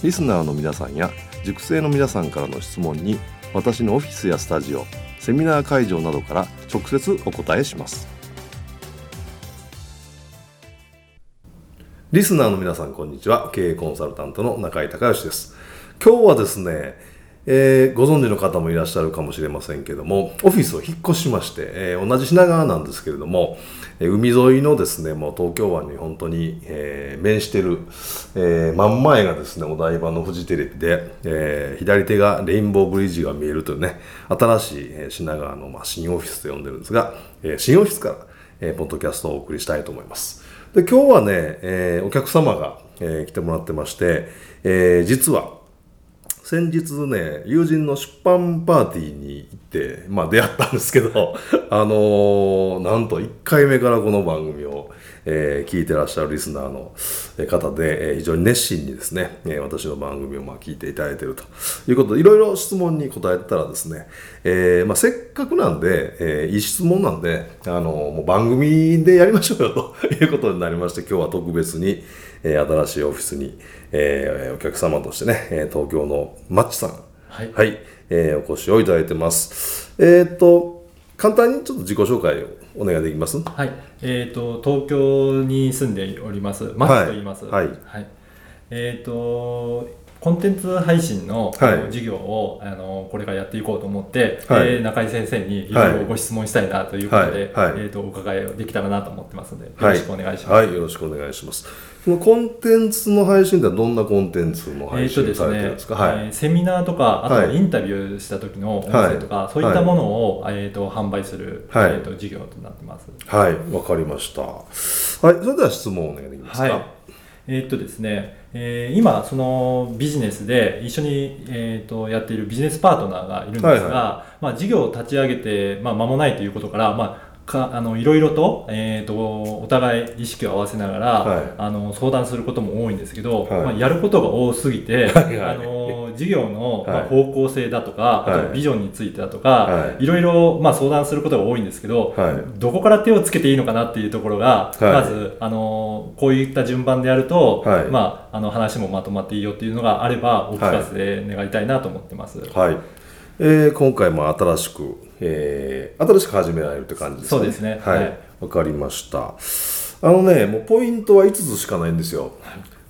リスナーの皆さんや塾生の皆さんからの質問に私のオフィスやスタジオセミナー会場などから直接お答えします。リスナーの皆さんこんにちは。経営コンサルタントの中井隆義です。今日はですねえー、ご存知の方もいらっしゃるかもしれませんけども、オフィスを引っ越しまして、えー、同じ品川なんですけれども、えー、海沿いのですね、もう東京湾に本当に、えー、面してる、えー、真ん前がですね、お台場のフジテレビで、えー、左手がレインボーブリッジが見えるというね、新しい、品川の、まあ、新オフィスと呼んでるんですが、えー、新オフィスから、えー、ポッドキャストをお送りしたいと思います。で、今日はね、えー、お客様が、えー、来てもらってまして、えー、実は、先日ね、友人の出版パーティーに行って、まあ出会ったんですけど、あのー、なんと1回目からこの番組を、えー、聞いてらっしゃるリスナーの方で、えー、非常に熱心にですね、えー、私の番組をまあ聞いていただいているということで、いろいろ質問に答えたらですね、えーまあ、せっかくなんで、えー、いい質問なんで、あのー、もう番組でやりましょうよということになりまして、今日は特別に、えー、新しいオフィスに、えー、お客様としてね、え東京のマッチさん、はい、はい、えー、お越しをいただいてます。えっ、と、簡単にちょっと自己紹介をお願いできます？はい、えっ、ー、と、東京に住んでおります、マッチと言います。はい。はい、はい、えっ、ー、と、コンテンツ配信の事業を、あのこれからやっていこうと思って、はい、えー、中井先生にい。ろいろご質問したいなということで、はい。はい、えーと、お伺いをできたらなと思ってますのでよろしくお願いします。はい、よろしくお願いします。そのコンテンツの配信ではどんなコンテンツの配信されてるんですか、えーとですね、セミナーとかあとはインタビューした時の音声とか、そういったものを、えーと、販売する、えーと、事業となってます。はい。わかりました。はい。それでは質問をお願いできますか？えー、っとですね、えー、今そのビジネスで一緒に、えー、とやっているビジネスパートナーがいるんですが、はいはい、まあ、事業を立ち上げて、まあ、間もないということから、まあ、かあのいろいろと,、えーと、お互い意識を合わせながら、はい、あの相談することも多いんですけど、はい、まあ、やることが多すぎて、はいはい、あの事業の、まあ、方向性だとか、あとビジョンについてだとか、はい、いろいろ、まあ、相談することが多いんですけど、どこから手をつけていいのかなっていうところが、まずあのこういった順番でやると、まあ、あの話もまとまっていいよっていうのがあればお聞かせで願いたいなと思ってます。はいえー、今回も新しく、えー、新しく始められるって感じですね。そうですね。はい。わ、はい、かりました。あのね、もうポイントは5つしかないんですよ。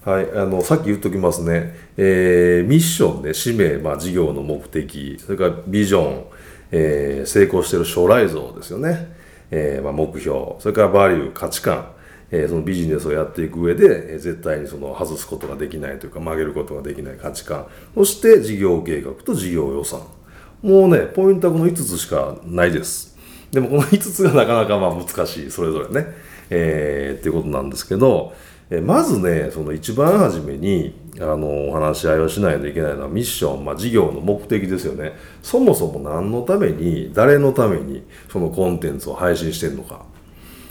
はい、あのさっき言っときますね、えー、ミッションで、ね、使命、まあ、事業の目的、それからビジョン、えー、成功している将来像ですよね、えーまあ、目標、それからバリュー、価値観、えー、そのビジネスをやっていく上で、えー、絶対にその外すことができないというか曲げることができない価値観そして事業計画と事業予算もうね、ポイントはこの5つしかないです。でもこの5つがなかなかまあ難しい、それぞれね。えー、っていうことなんですけど、えまずね、その一番初めに、あの、お話し合いをしないといけないのはミッション、まあ事業の目的ですよね。そもそも何のために、誰のためにそのコンテンツを配信してるのか。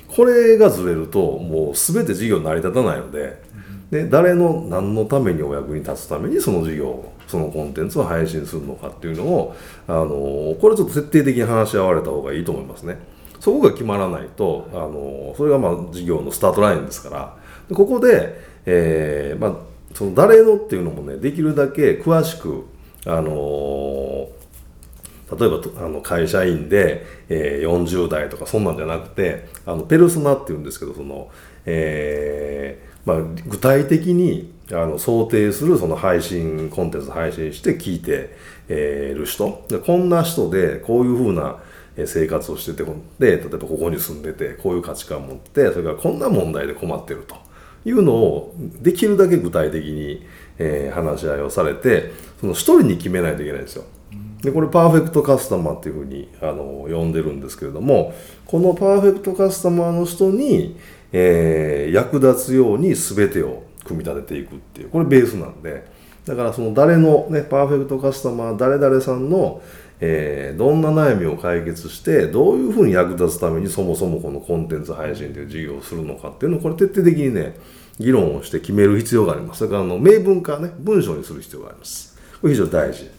これがずれると、もう全て事業成り立たないので、で誰の何のためにお役に立つためにその事業をそのコンテンツを配信するのかっていうのをあのこれちょっと徹底的に話し合われた方がいいと思いますね。そこが決まらないとあのそれがまあ事業のスタートラインですからここで、えーまあ、その誰のっていうのもねできるだけ詳しくあの例えばあの会社員で、えー、40代とかそんなんじゃなくてあのペルソナっていうんですけどその、えーまあ、具体的にあの想定するその配信コンテンツ配信して聞いて、えー、る人。でこんな人でこういうふうな生活をしててで例えばここに住んでてこういう価値観を持ってそれからこんな問題で困ってると。いうのをできるだけ具体的に、えー、話し合いをされてその一人に決めないといけないんですよ。でこれパーフェクトカスタマーっていうふうにあの呼んでるんですけれどもこのパーフェクトカスタマーの人に、えー、役立つように全てを組み立てていくっていうこれベースなんでだからその誰の、ね、パーフェクトカスタマー誰々さんの、えー、どんな悩みを解決してどういうふうに役立つためにそもそもこのコンテンツ配信という事業をするのかっていうのをこれ徹底的にね議論をして決める必要があります。それからあの明文化ね文章にする必要があります。これ非常に大事。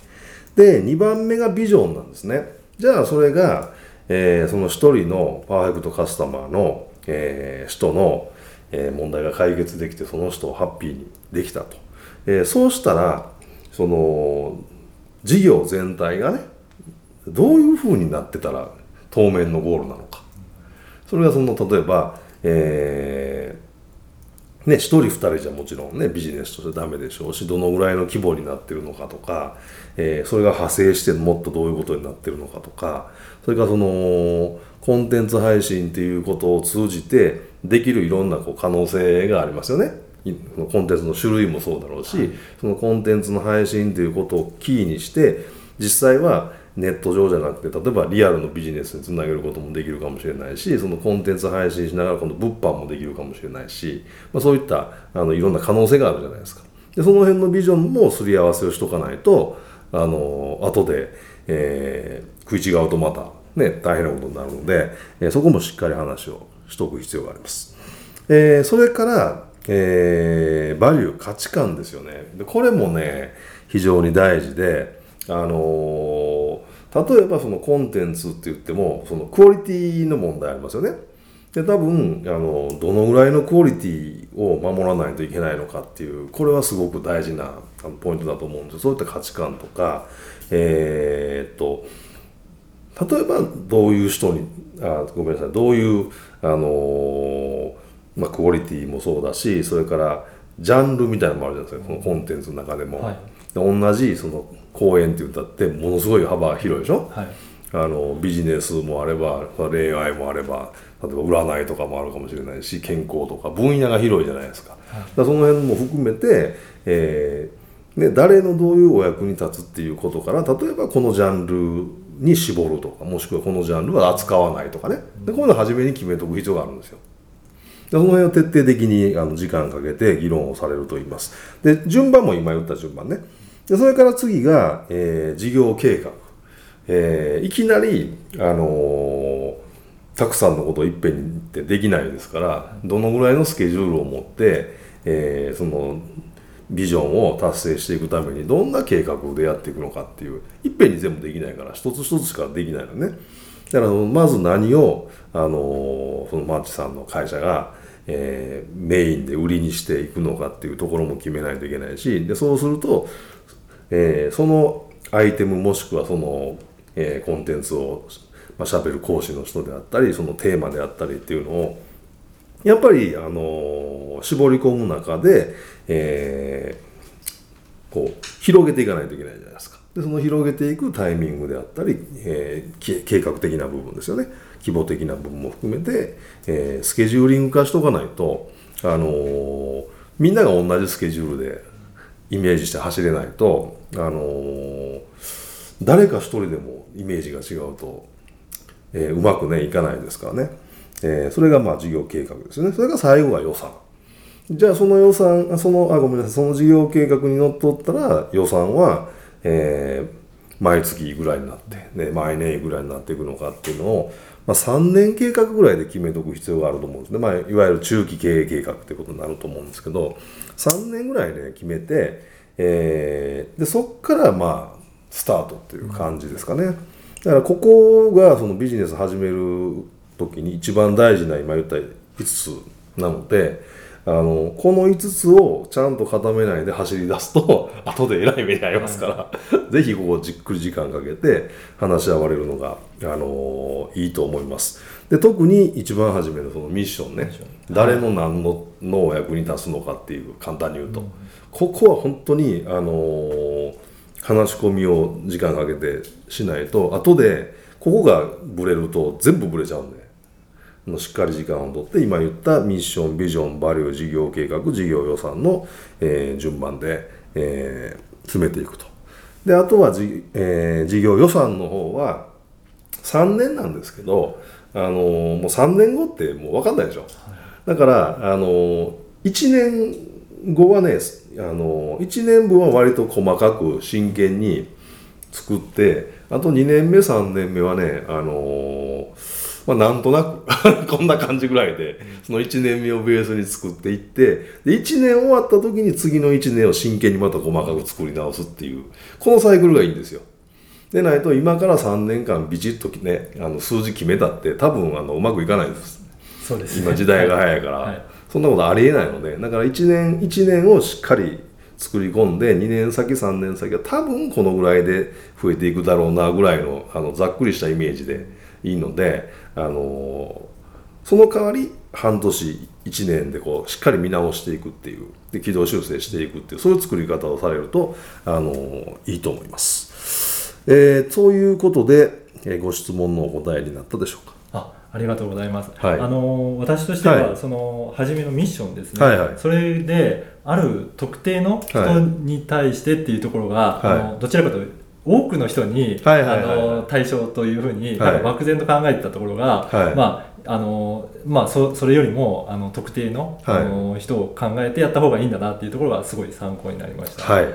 で2番目がビジョンなんですね。じゃあそれが、えー、その1人のパーフェクトカスタマーの、えー、人の、えー、問題が解決できてその人をハッピーにできたと、えー、そうしたらその事業全体がねどういうふうになってたら当面のゴールなのか。それがその例えば、えーね、1人2人じゃもちろんねビジネスとしてダメでしょうしどのぐらいの規模になってるのかとか、えー、それが派生してもっとどういうことになってるのかとかそれからそのコンテンツ配信っていうことを通じてできるいろんなこう可能性がありますよね。コンテンツの種類もそうだろうし、はい、そのコンテンツの配信ということをキーにして実際はネット上じゃなくて例えばリアルのビジネスにつなげることもできるかもしれないしそのコンテンツ配信しながら今度物販もできるかもしれないし、まあ、そういったあのいろんな可能性があるじゃないですか。でその辺のビジョンもすり合わせをしとかないとあの後で、えー、食い違うとまた、ね、大変なことになるので、え、そこもしっかり話をしとく必要があります、えー、それからえー、バリュー価値観ですよね。でこれもね非常に大事であのー、例えばそのコンテンツって言ってもそのクオリティの問題ありますよね。で多分あのどのぐらいのクオリティを守らないといけないのかっていうこれはすごく大事なポイントだと思うんですよそういった価値観とかえー、っと例えばどういう人にあごめんなさいどういうあの、まあ、クオリティもそうだしそれからジャンルみたいなのもあるじゃないですかこのコンテンツの中でも。はい、同じその公演って言ったってものすごい幅広いでしょ、はい、あのビジネスもあれば恋愛もあれば例えば占いとかもあるかもしれないし健康とか分野が広いじゃないですか,、だその辺も含めて、えーね、誰のどういうお役に立つっていうことから例えばこのジャンルに絞るとかもしくはこのジャンルは扱わないとかね。でこういうの初めに決めておく必要があるんですよ。その辺を徹底的にあの時間かけて議論をされると言います。で順番も今言った順番ね。でそれから次が、えー、事業計画、えー、いきなり、あのー、たくさんのことをいっぺんにってできないですからどのぐらいのスケジュールを持って、えー、そのビジョンを達成していくためにどんな計画でやっていくのかっていういっぺんに全部できないから一つ一つしかできないのねだからまず何を、あのそのマッチさんの会社がえー、メインで売りにしていくのかっていうところも決めないといけないしでそうするとえー、そのアイテムもしくはその、えー、コンテンツを、まあ、しゃべる講師の人であったりそのテーマであったりっていうのをやっぱり、あの、絞り込む中で、えー、こう広げていかないといけないじゃないですか。でその広げていくタイミングであったり、えー、計画的な部分ですよね。規模的な部分も含めて、えー、スケジューリング化しとかないと、あのー、みんなが同じスケジュールでイメージして走れないと、あのー、誰か一人でもイメージが違うと、えー、うまくねいかないですからね、えー、それがまあ事業計画ですよね。それが最後が予算。じゃあその予算そのあごめんなさい。その事業計画にのっとったら予算は、えー、毎月ぐらいになって、ね、毎年ぐらいになっていくのかっていうのを、まあ、3年計画ぐらいで決めておく必要があると思うんですね、まあ、いわゆる中期経営計画っていうことになると思うんですけど3年ぐらいで決めて、えー、でそっからまあスタートっていう感じですかね。だからここがそのビジネス始める時に一番大事な今言った5つなのでああのこの5つをちゃんと固めないで走り出すと 後でえらい目に遭いますから、ぜひここじっくり時間かけて話し合われるのが、あのいいと思います。で特に一番初めのそのミッションね。誰の何ののお役に立つのかっていう簡単に言うと、ここは本当に、あの話し込みを時間かけてしないと後でここがブレると全部ブレちゃうんでのしっかり時間をとって今言ったミッションビジョンバリュー事業計画事業予算の、えー順番で、えー詰めていくと。であとはじ、えー事業予算の方は3年なんですけど、あのーもう3年後ってもう分かんないでしょ、だから、あのー1年後はね、あのー1年分は割と細かく真剣に作ってあと2年目3年目はね、あのーまあ、なんとなく こんな感じぐらいでその1年目をベースに作っていってで1年終わった時に次の1年を真剣にまた細かく作り直すっていうこのサイクルがいいんですよ。でないと今から3年間ビチッとねあの数字決めたって多分あのうまくいかないです。そうですね今時代が早いから、はいそんなことありえないのでだから1年1年をしっかり作り込んで2年先3年先は多分このぐらいで増えていくだろうなぐらいのあのざっくりしたイメージでいいので、あのその代わり半年1年でこうしっかり見直していくっていうで軌道修正していくっていうそういう作り方をされると、あのいいと思います。えーそういうことで、えーご質問のお答えになったでしょうか？あありがとうございます、はい。あの私としては、はい。その初めのミッションですね、はい。はいそれである特定の人に対してっていうところが、はい。あのどちらかというと多くの人に、はいはいはいはい。あの対象というふうに、漠然と考えてたところが、はい。まああのまあ、そそれよりもあの特定の,、はい。あの人を考えてやった方がいいんだなっていうところがすごい参考になりました。はい。はい。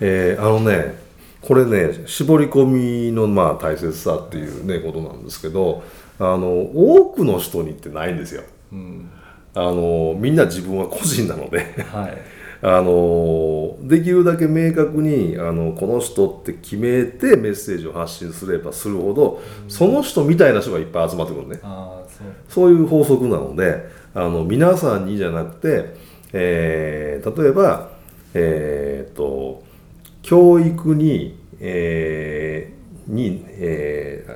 えーあのねこれね絞り込みのまあ大切さっていうねことなんですけどあの多くの人にってないんですよ。うん。あのみんな自分は個人なので。はいあのできるだけ明確にあのこの人って決めてメッセージを発信すればするほどその人みたいな人がいっぱい集まってくるね。そう。そういう法則なのであの皆さんにじゃなくて、えー例えば、えー、と教育に、えーに、え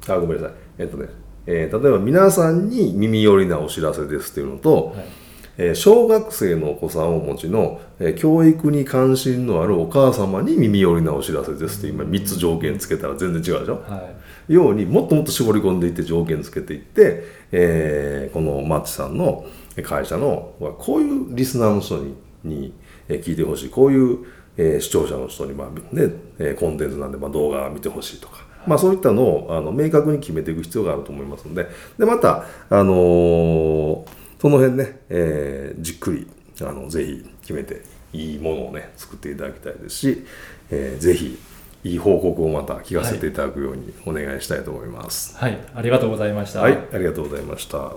ーあごめんなさい。えっ、とね、えー例えば皆さんに耳寄りなお知らせですっていうのと、はいえー小学生のお子さんをお持ちの、えー教育に関心のあるお母様に耳寄りなお知らせですって今3つ条件つけたら全然違うでしょ、はい。ようにもっともっと絞り込んでいって条件つけていって、えーこのマッチさんの会社のこういうリスナーの人ににえー聞いてほしい。こういう、えー視聴者の人に、まあねえーコンテンツなんで、まあ、動画見てほしいとか、まあ、そういったのをあの明確に決めていく必要があると思いますので。でまた、あのーその辺ね、えーじっくりあのぜひ決めていいものをね作っていただきたいですし、えーぜひいい報告をまた聞かせていただくようにお願いしたいと思います。はい、ありがとうございました。はい、ありがとうございました。